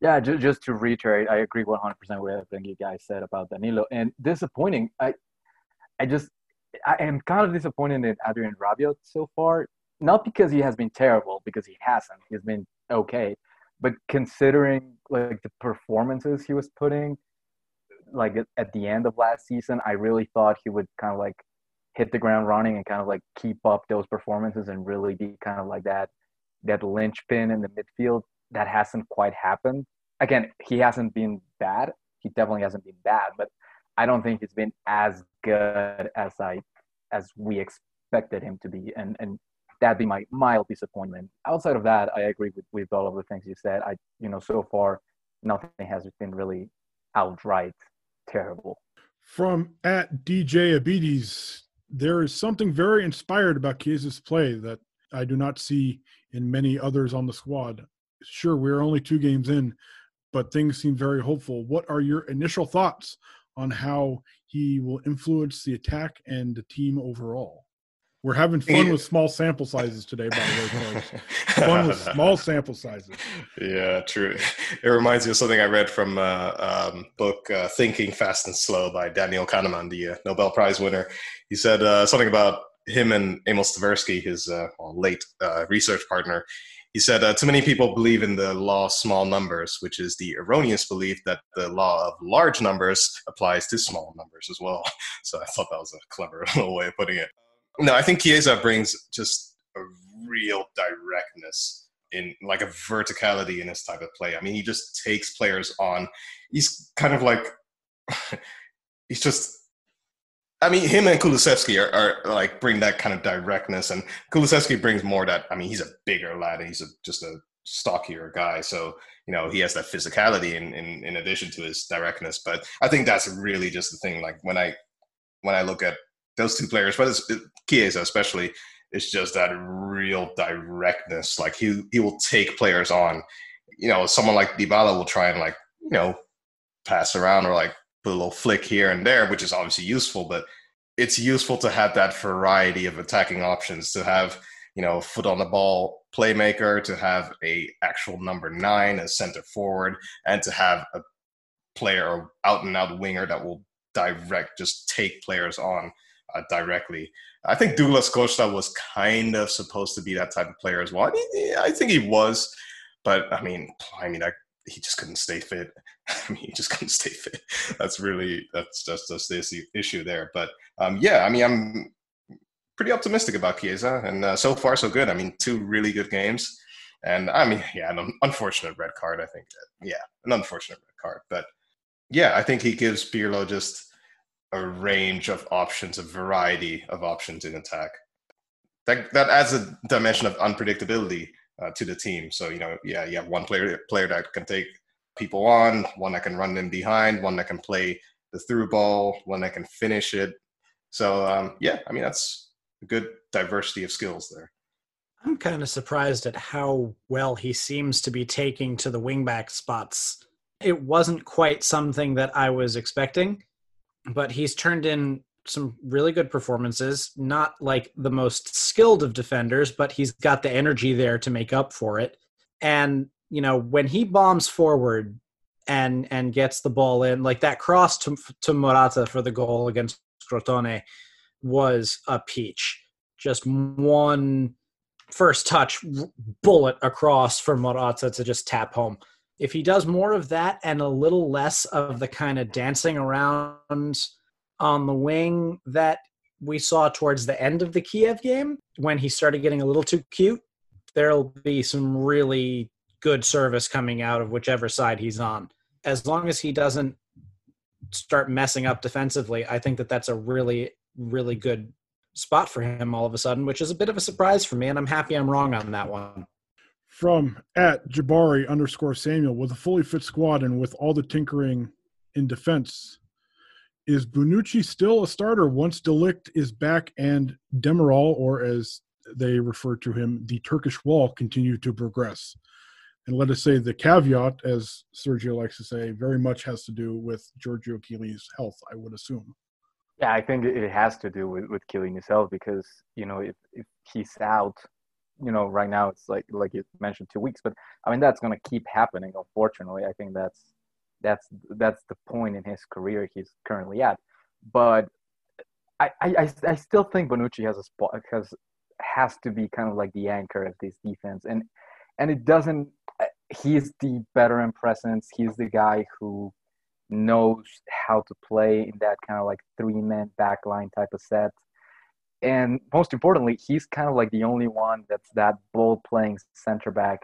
yeah, just just to reiterate, I agree 100 percent with everything you guys said about Danilo. And disappointing, I I just I am kind of disappointed in Adrian Rabiot so far. Not because he has been terrible, because he hasn't. He's been okay, but considering like the performances he was putting, like at the end of last season, I really thought he would kind of like hit the ground running and kind of like keep up those performances and really be kind of like that that linchpin in the midfield that hasn't quite happened. Again, he hasn't been bad. He definitely hasn't been bad, but I don't think he's been as good as I as we expected him to be. And and that'd be my mild disappointment. Outside of that, I agree with, with all of the things you said. I you know, so far nothing has been really outright terrible. From at DJ Abides there is something very inspired about Chiesa's play that I do not see in many others on the squad. Sure, we're only two games in, but things seem very hopeful. What are your initial thoughts on how he will influence the attack and the team overall? We're having fun with small sample sizes today, by the way, fun with small sample sizes. Yeah, true. It reminds me of something I read from a uh, um, book uh, "Thinking Fast and Slow" by Daniel Kahneman, the uh, Nobel Prize winner. He said uh, something about him and Amos Tversky, his uh, late uh, research partner. He said, uh, "Too many people believe in the law of small numbers, which is the erroneous belief that the law of large numbers applies to small numbers as well." So I thought that was a clever little way of putting it. No, I think Chiesa brings just a real directness in like a verticality in his type of play. I mean, he just takes players on. He's kind of like he's just. I mean, him and Kulusevski are, are, like bring that kind of directness, and Kulusevski brings more that. I mean, he's a bigger lad. and He's a, just a stockier guy, so you know he has that physicality in, in in addition to his directness. But I think that's really just the thing. Like when I when I look at those two players, but it's, it, Chiesa especially, it's just that real directness. Like he he will take players on. You know, someone like Dybala will try and like you know pass around or like put a little flick here and there, which is obviously useful. But it's useful to have that variety of attacking options. To have you know foot on the ball playmaker, to have a actual number nine, a center forward, and to have a player or out and out winger that will direct just take players on uh, directly. I think Douglas Costa was kind of supposed to be that type of player as well. I, mean, I think he was, but I mean, I mean, I, he just couldn't stay fit. I mean, he just couldn't stay fit. That's really that's just just the issue there. But um, yeah, I mean, I'm pretty optimistic about Chiesa, and uh, so far so good. I mean, two really good games, and I mean, yeah, an unfortunate red card. I think, yeah, an unfortunate red card, but yeah, I think he gives Pirlo just a range of options, a variety of options in attack. That that adds a dimension of unpredictability uh, to the team. So you know, yeah, you have one player player that can take people on, one that can run them behind, one that can play the through ball, one that can finish it. So um, yeah, I mean that's a good diversity of skills there. I'm kind of surprised at how well he seems to be taking to the wingback spots. It wasn't quite something that I was expecting but he's turned in some really good performances. Not like the most skilled of defenders, but he's got the energy there to make up for it. And you know, when he bombs forward and and gets the ball in, like that cross to to Morata for the goal against Crotone was a peach. Just one first touch bullet across for Morata to just tap home. If he does more of that and a little less of the kind of dancing around on the wing that we saw towards the end of the Kiev game when he started getting a little too cute, there'll be some really good service coming out of whichever side he's on. As long as he doesn't start messing up defensively, I think that that's a really, really good spot for him all of a sudden, which is a bit of a surprise for me, and I'm happy I'm wrong on that one. From at Jabari underscore Samuel, with a fully fit squad and with all the tinkering in defense, is Bonucci still a starter once De Ligt is back and Demiral, or as they refer to him, the Turkish wall, continue to progress? And let us say the caveat, as Sergio likes to say, very much has to do with Giorgio Chiellini's health, I would assume. Yeah, I think it has to do with, with Chiellini's health because, you know, if, if he's out, you know, right now it's like like you mentioned two weeks, but I mean that's gonna keep happening, unfortunately. I think that's that's that's the point in his career he's currently at. But I, I, I still think Bonucci has a spot has has to be kind of like the anchor of this defense, and and it doesn't. Uh, he's the veteran presence. He's the guy who knows how to play in that kind of like three man backline type of set. And most importantly, he's kind of like the only one that's that ball playing center back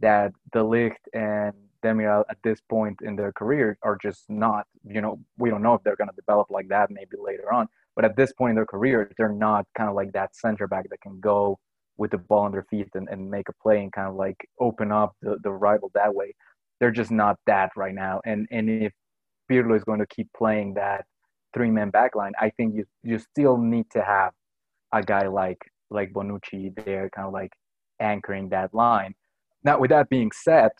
that De Ligt and Demiral at this point in their career are just not, you know, we don't know if they're going to develop like that maybe later on. But at this point in their career, they're not kind of like that center back that can go with the ball on their feet and, and make a play and kind of like open up the, the rival that way. They're just not that right now. And and if Pirlo is going to keep playing that three man back line, I think you you still need to have a guy like like Bonucci there, kind of like anchoring that line. Now, with that being said,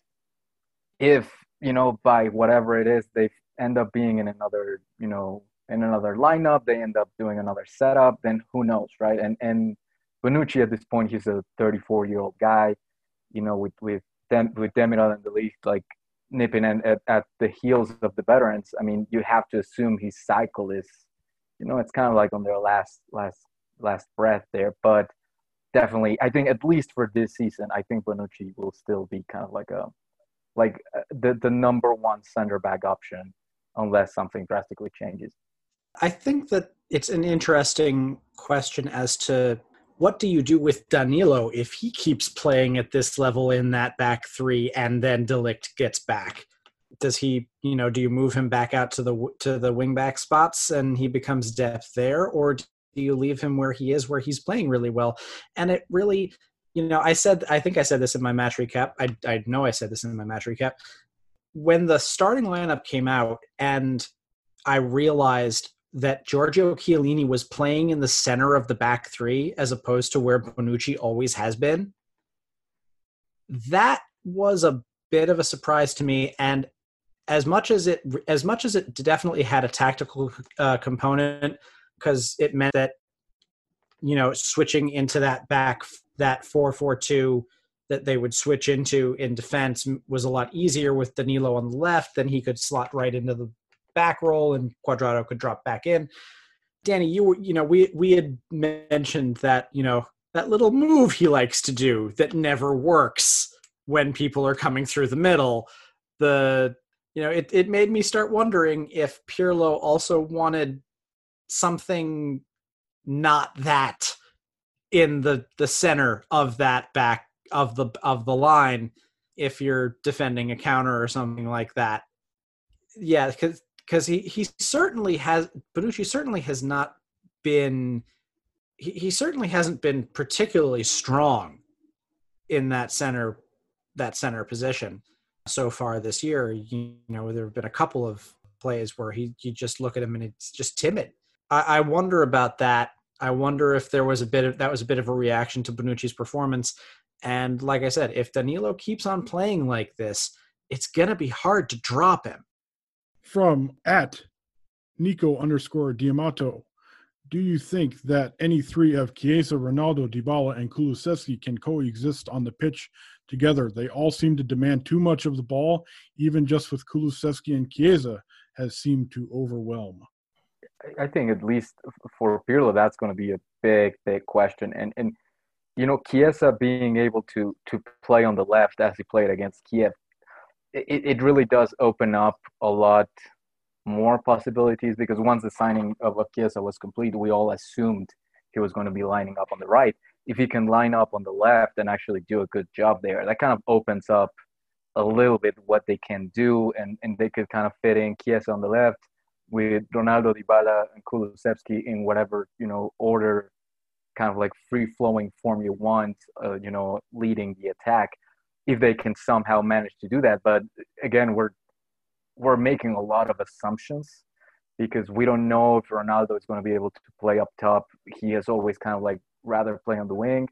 if you know by whatever it is they end up being in another you know in another lineup they end up doing another setup then who knows right? And and Bonucci at this point he's a 34 year old guy you know with with them with Demiral and De Ligt like nipping at, at, at the heels of the veterans. I mean you have to assume his cycle is you know it's kind of like on their last last last breath there but definitely I think at least for this season I think Bonucci will still be kind of like a like uh, the the number one center back option unless something drastically changes. I think that it's an interesting question as to what do you do with Danilo if he keeps playing at this level in that back three and then De Ligt gets back? Does he, you know, do you move him back out to the to the wing back spots and he becomes depth there, or do you leave him where he is, where he's playing really well? And it really, you know, I said, I think I said this in my match recap. I, I know I said this in my match recap. When the starting lineup came out and I realized that Giorgio Chiellini was playing in the center of the back three as opposed to where Bonucci always has been, that was a bit of a surprise to me. And as much as it, as much as it definitely had a tactical uh, component, because it meant that you know switching into that back that 4-4-2 that they would switch into in defense was a lot easier with Danilo on the left. Then he could slot right into the back roll, and Cuadrado could drop back in. Danny, you were you know we we had mentioned that you know that little move he likes to do that never works when people are coming through the middle. The you know it it made me start wondering if Pirlo also wanted something not that in the the center of that back of the of the line if you're defending a counter or something like that. Yeah, because because he he certainly has Bonucci certainly has not been he, he certainly hasn't been particularly strong in that center that center position so far this year. You, know, there have been a couple of plays where he you just look at him and it's just timid. I, I wonder about that I wonder if there was a bit of that was a bit of a reaction to Bonucci's performance. And like I said, if Danilo keeps on playing like this, it's gonna be hard to drop him. From at Nico underscore Diamato, do you think that any three of Chiesa, Ronaldo, Dybala, and Kulusevski can coexist on the pitch together? They all seem to demand too much of the ball, even just with Kulusevski and Chiesa has seemed to overwhelm. I think at least for Pirlo, that's going to be a big, big question. And and you know, Chiesa being able to to play on the left as he played against Kiev, it, it really does open up a lot more possibilities because once the signing of Chiesa was complete, we all assumed he was going to be lining up on the right. If he can line up on the left and actually do a good job there, that kind of opens up a little bit what they can do, and, and they could kind of fit in Chiesa on the left with Ronaldo, Dybala, and Kulusevski in whatever you know order kind of like free flowing form you want, uh, you know, leading the attack, if they can somehow manage to do that. But again, we're we're making a lot of assumptions because we don't know if Ronaldo is going to be able to play up top. He has always kind of like rather play on the wing,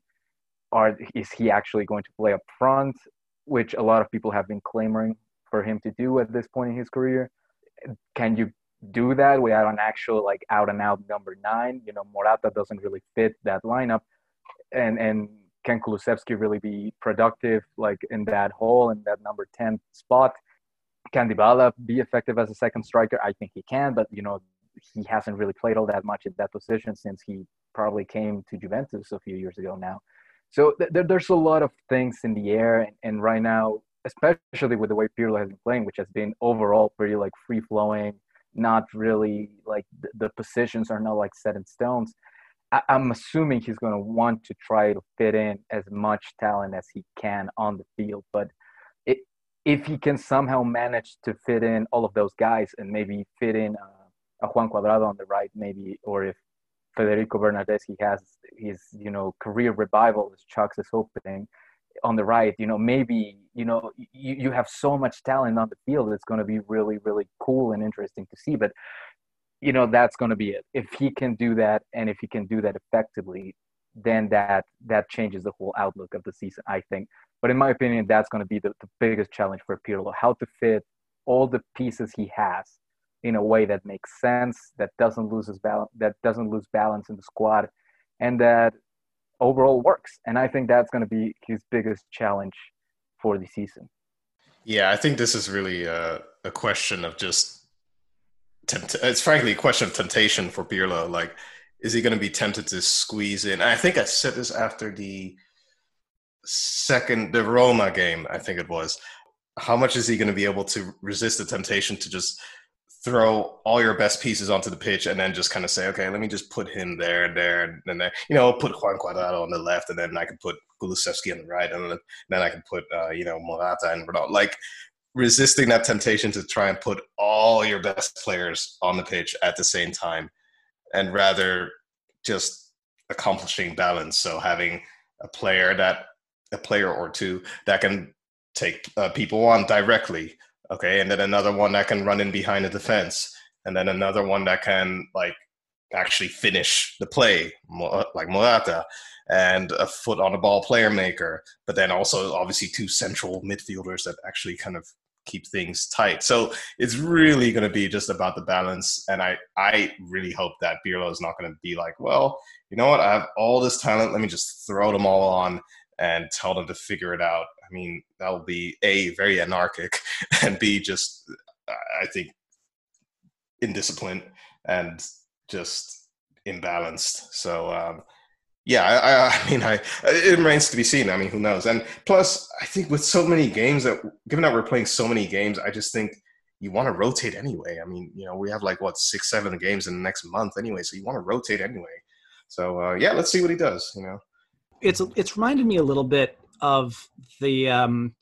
or is he actually going to play up front, which a lot of people have been clamoring for him to do at this point in his career. Can you do that without an actual like out and out number nine. You know, Morata doesn't really fit that lineup, and and can Kulusevski really be productive like in that hole in that number ten spot? Can Dybala be effective as a second striker? I think he can, but you know he hasn't really played all that much in that position since he probably came to Juventus a few years ago now. So th- there's a lot of things in the air, and, and right now, especially with the way Pirlo has been playing, which has been overall pretty like free flowing, not really like the, the positions are not like set in stones. I, am assuming he's going to want to try to fit in as much talent as he can on the field. But it, if he can somehow manage to fit in all of those guys and maybe fit in uh, a Juan Cuadrado on the right, maybe, or if Federico Bernardeschi has his, you know, career revival as Chucks is hoping, on the right, you know, maybe, you know, you, you have so much talent on the field. It's going to be really, really cool and interesting to see. But, you know, that's going to be it. If he can do that and if he can do that effectively, then that that changes the whole outlook of the season, I think. But in my opinion, that's going to be the, the biggest challenge for Pirlo, how to fit all the pieces he has in a way that makes sense, that doesn't lose his balance, that doesn't lose balance in the squad, and that overall works. And I think that's going to be his biggest challenge for the season. Yeah, I think this is really a, a question of just, tempt- it's frankly a question of temptation for Pirlo. Like, is he going to be tempted to squeeze in? I think I said this after the second, the Roma game, I think it was. How much is he going to be able to resist the temptation to just throw all your best pieces onto the pitch and then just kind of say, okay, let me just put him there, and there, and there. You know, put Juan Cuadrado on the left, and then I can put Kulusevski on the right, and then I can put uh, you know Morata and Ronaldo. Like resisting that temptation to try and put all your best players on the pitch at the same time, and rather just accomplishing balance. So having a player that a player or two that can take uh, people on directly okay and then another one that can run in behind the defense and then another one that can like actually finish the play like Morata and a foot on the ball player maker but then also obviously two central midfielders that actually kind of keep things tight. So it's really going to be just about the balance and i i really hope that Pirlo is not going to be like well you know what? I have all this talent. Let me just throw them all on and tell them to figure it out I mean, that will be a very anarchic, and b just I think indisciplined and just imbalanced. So um, yeah, I, I, mean, I it remains to be seen. I mean, who knows? And plus, I think with so many games that, given that we're playing so many games, I just think you want to rotate anyway. I mean, you know, we have like what six, seven games in the next month anyway, so you want to rotate anyway. So uh, yeah, let's see what he does. You know, it's it's reminded me a little bit of the um,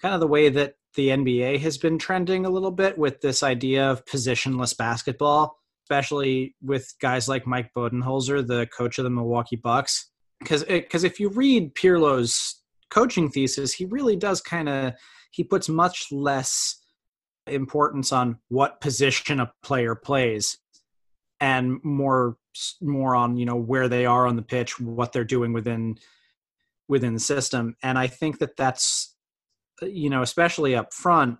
kind of the way that the NBA has been trending a little bit with this idea of positionless basketball, especially with guys like Mike Budenholzer, the coach of the Milwaukee Bucks. Because because if you read Pirlo's coaching thesis, he really does kind of he puts much less importance on what position a player plays and more more on you know where they are on the pitch what they're doing within within the system. And i think that that's uh, you know especially up front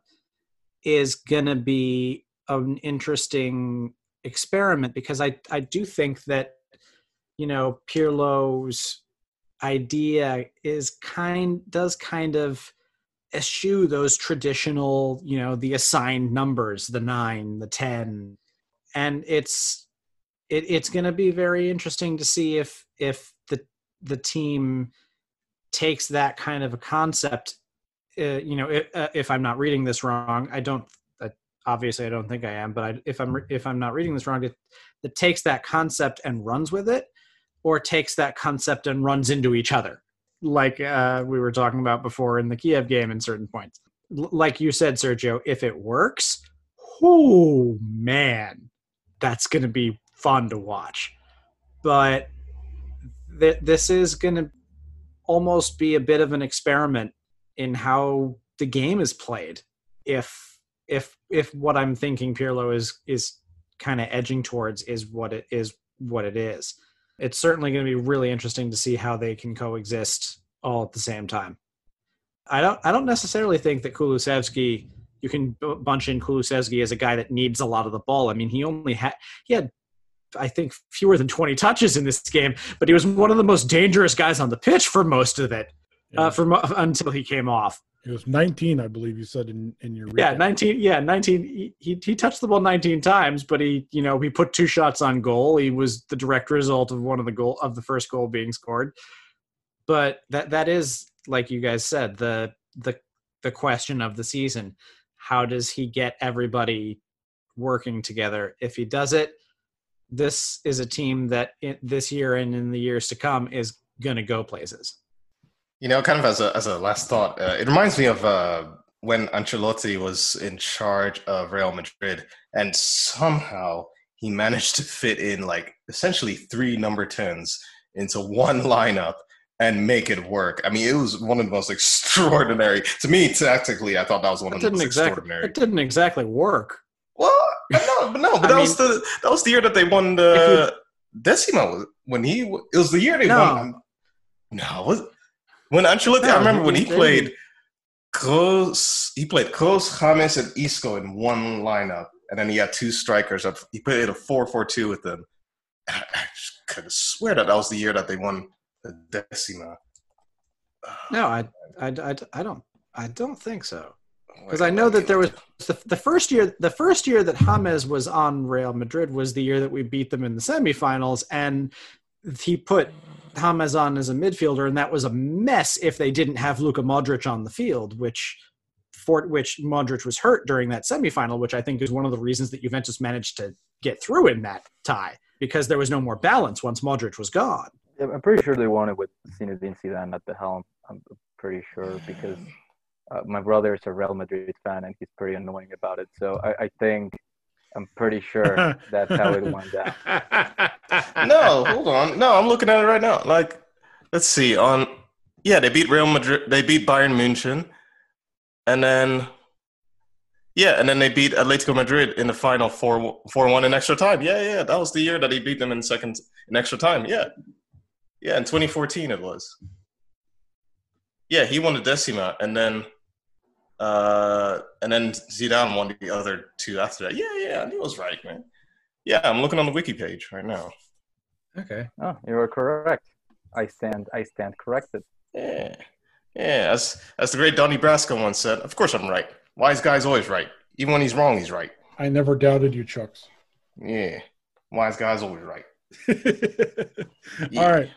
is going to be an interesting experiment because i i do think that you know pirlo's idea is kind does kind of eschew those traditional you know the assigned numbers the 9 the 10 and it's it, it's going to be very interesting to see if if the the team takes that kind of a concept uh, you know if, uh, if i'm not reading this wrong i don't uh, obviously i don't think i am but I, if i'm if i'm not reading this wrong it, it takes that concept and runs with it or takes that concept and runs into each other. Like uh, we were talking about before in the kiev game in certain points. L- like you said sergio if it works oh man that's going to be fun to watch. But th- this is going to almost be a bit of an experiment in how the game is played. If if if what i'm thinking pirlo is is kind of edging towards is what it is what it is. It's certainly going to be really interesting to see how they can coexist all at the same time. I don't i don't necessarily think that kulusevski you can bunch in kulusevski as a guy that needs a lot of the ball. I mean he only had he had I think fewer than 20 touches in this game, but he was one of the most dangerous guys on the pitch for most of it, yeah. uh, for until he came off. It was 19, I believe you said in, in your yeah 19 yeah 19 he, he, he touched the ball 19 times, but he you know he put two shots on goal. He was the direct result of one of the goal of the first goal being scored. But that that is like you guys said the the the question of the season. How does he get everybody working together? If he does it this is a team that this year and in the years to come is going to go places. You know, kind of as a as a last thought, uh, it reminds me of uh, when Ancelotti was in charge of Real Madrid, and somehow he managed to fit in like essentially three number tens into one lineup and make it work. I mean, it was one of the most extraordinary. To me, tactically, I thought that was one of the most exactly, extraordinary. It didn't exactly work. Well, no, but no, but that mean, was the that was the year that they won the Decima. When he it was the year they no. won. No, was when Ancelotti. No, I remember when he played. Kroos, he played Kroos, James, and Isco in one lineup, and then he had two strikers. Up, he played a four-four-two with them. I, I of swear that that was the year that they won the Decima. No, I, I, I, I don't, I don't think so because I know that there was the, the, first year. The first year that James was on Real Madrid was the year that we beat them in the semifinals, and he put James on as a midfielder, and that was a mess if they didn't have Luka Modric on the field, which for which Modric was hurt during that semifinal, which I think is one of the reasons that Juventus managed to get through in that tie because there was no more balance once Modric was gone. I'm pretty sure they won it with Zinedine Zidane at the helm. I'm pretty sure because uh, my brother is a Real Madrid fan and he's pretty annoying about it. So I, I think I'm pretty sure that's how it went down. no, hold on. No, I'm looking at it right now. Like, let's see. On yeah, they beat Real Madrid. They beat Bayern München, and then yeah, and then they beat Atletico Madrid in the final four four one in extra time. Yeah, yeah, that was the year that he beat them in second in extra time. Yeah, yeah, in 2014 it was. Yeah, he won the Decima, and then uh, and then Zidane won the other two after that. Yeah, yeah, he was right, man. Yeah, I'm looking on the wiki page right now. Okay. Oh, you are correct. I stand. I stand corrected. Yeah, yeah. As as the great Donnie Brasco once said, "Of course I'm right. Wise guy's always right. Even when he's wrong, he's right." I never doubted you, Chucks. Yeah, wise guy's always right. yeah. All right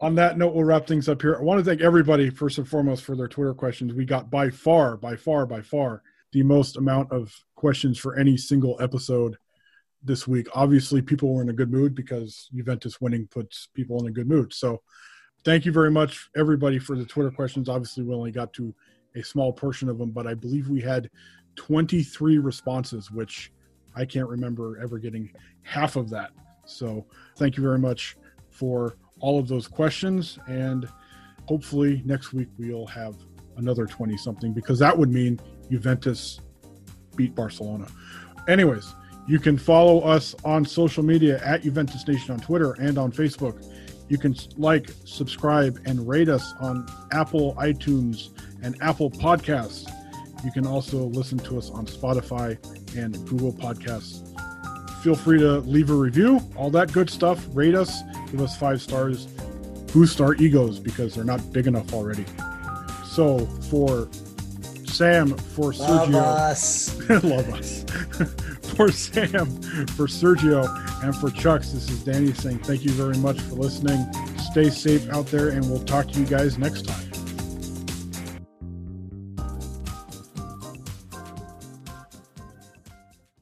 on that note, we'll wrap things up here. I want to thank everybody first and foremost for their Twitter questions. We got by far, by far, by far the most amount of questions for any single episode this week. Obviously, people were in a good mood because Juventus winning puts people in a good mood. So, thank you very much, everybody, for the Twitter questions. Obviously, we only got to a small portion of them, but I believe we had 23 responses, which I can't remember ever getting half of that. So, thank you very much for all of those questions. And hopefully next week we'll have another 20 something because that would mean Juventus beat Barcelona. Anyways, you can follow us on social media at Juventus Nation on Twitter and on Facebook. You can like, subscribe, and rate us on Apple iTunes and Apple Podcasts. You can also listen to us on Spotify and Google Podcasts. Feel free to leave a review, all that good stuff. Rate us give us five stars, boost our egos because they're not big enough already. So for Sam, for love Sergio, us. love us. for Sam, for Sergio, and for Chucks, this is Danny saying thank you very much for listening. Stay safe out there, and we'll talk to you guys next time.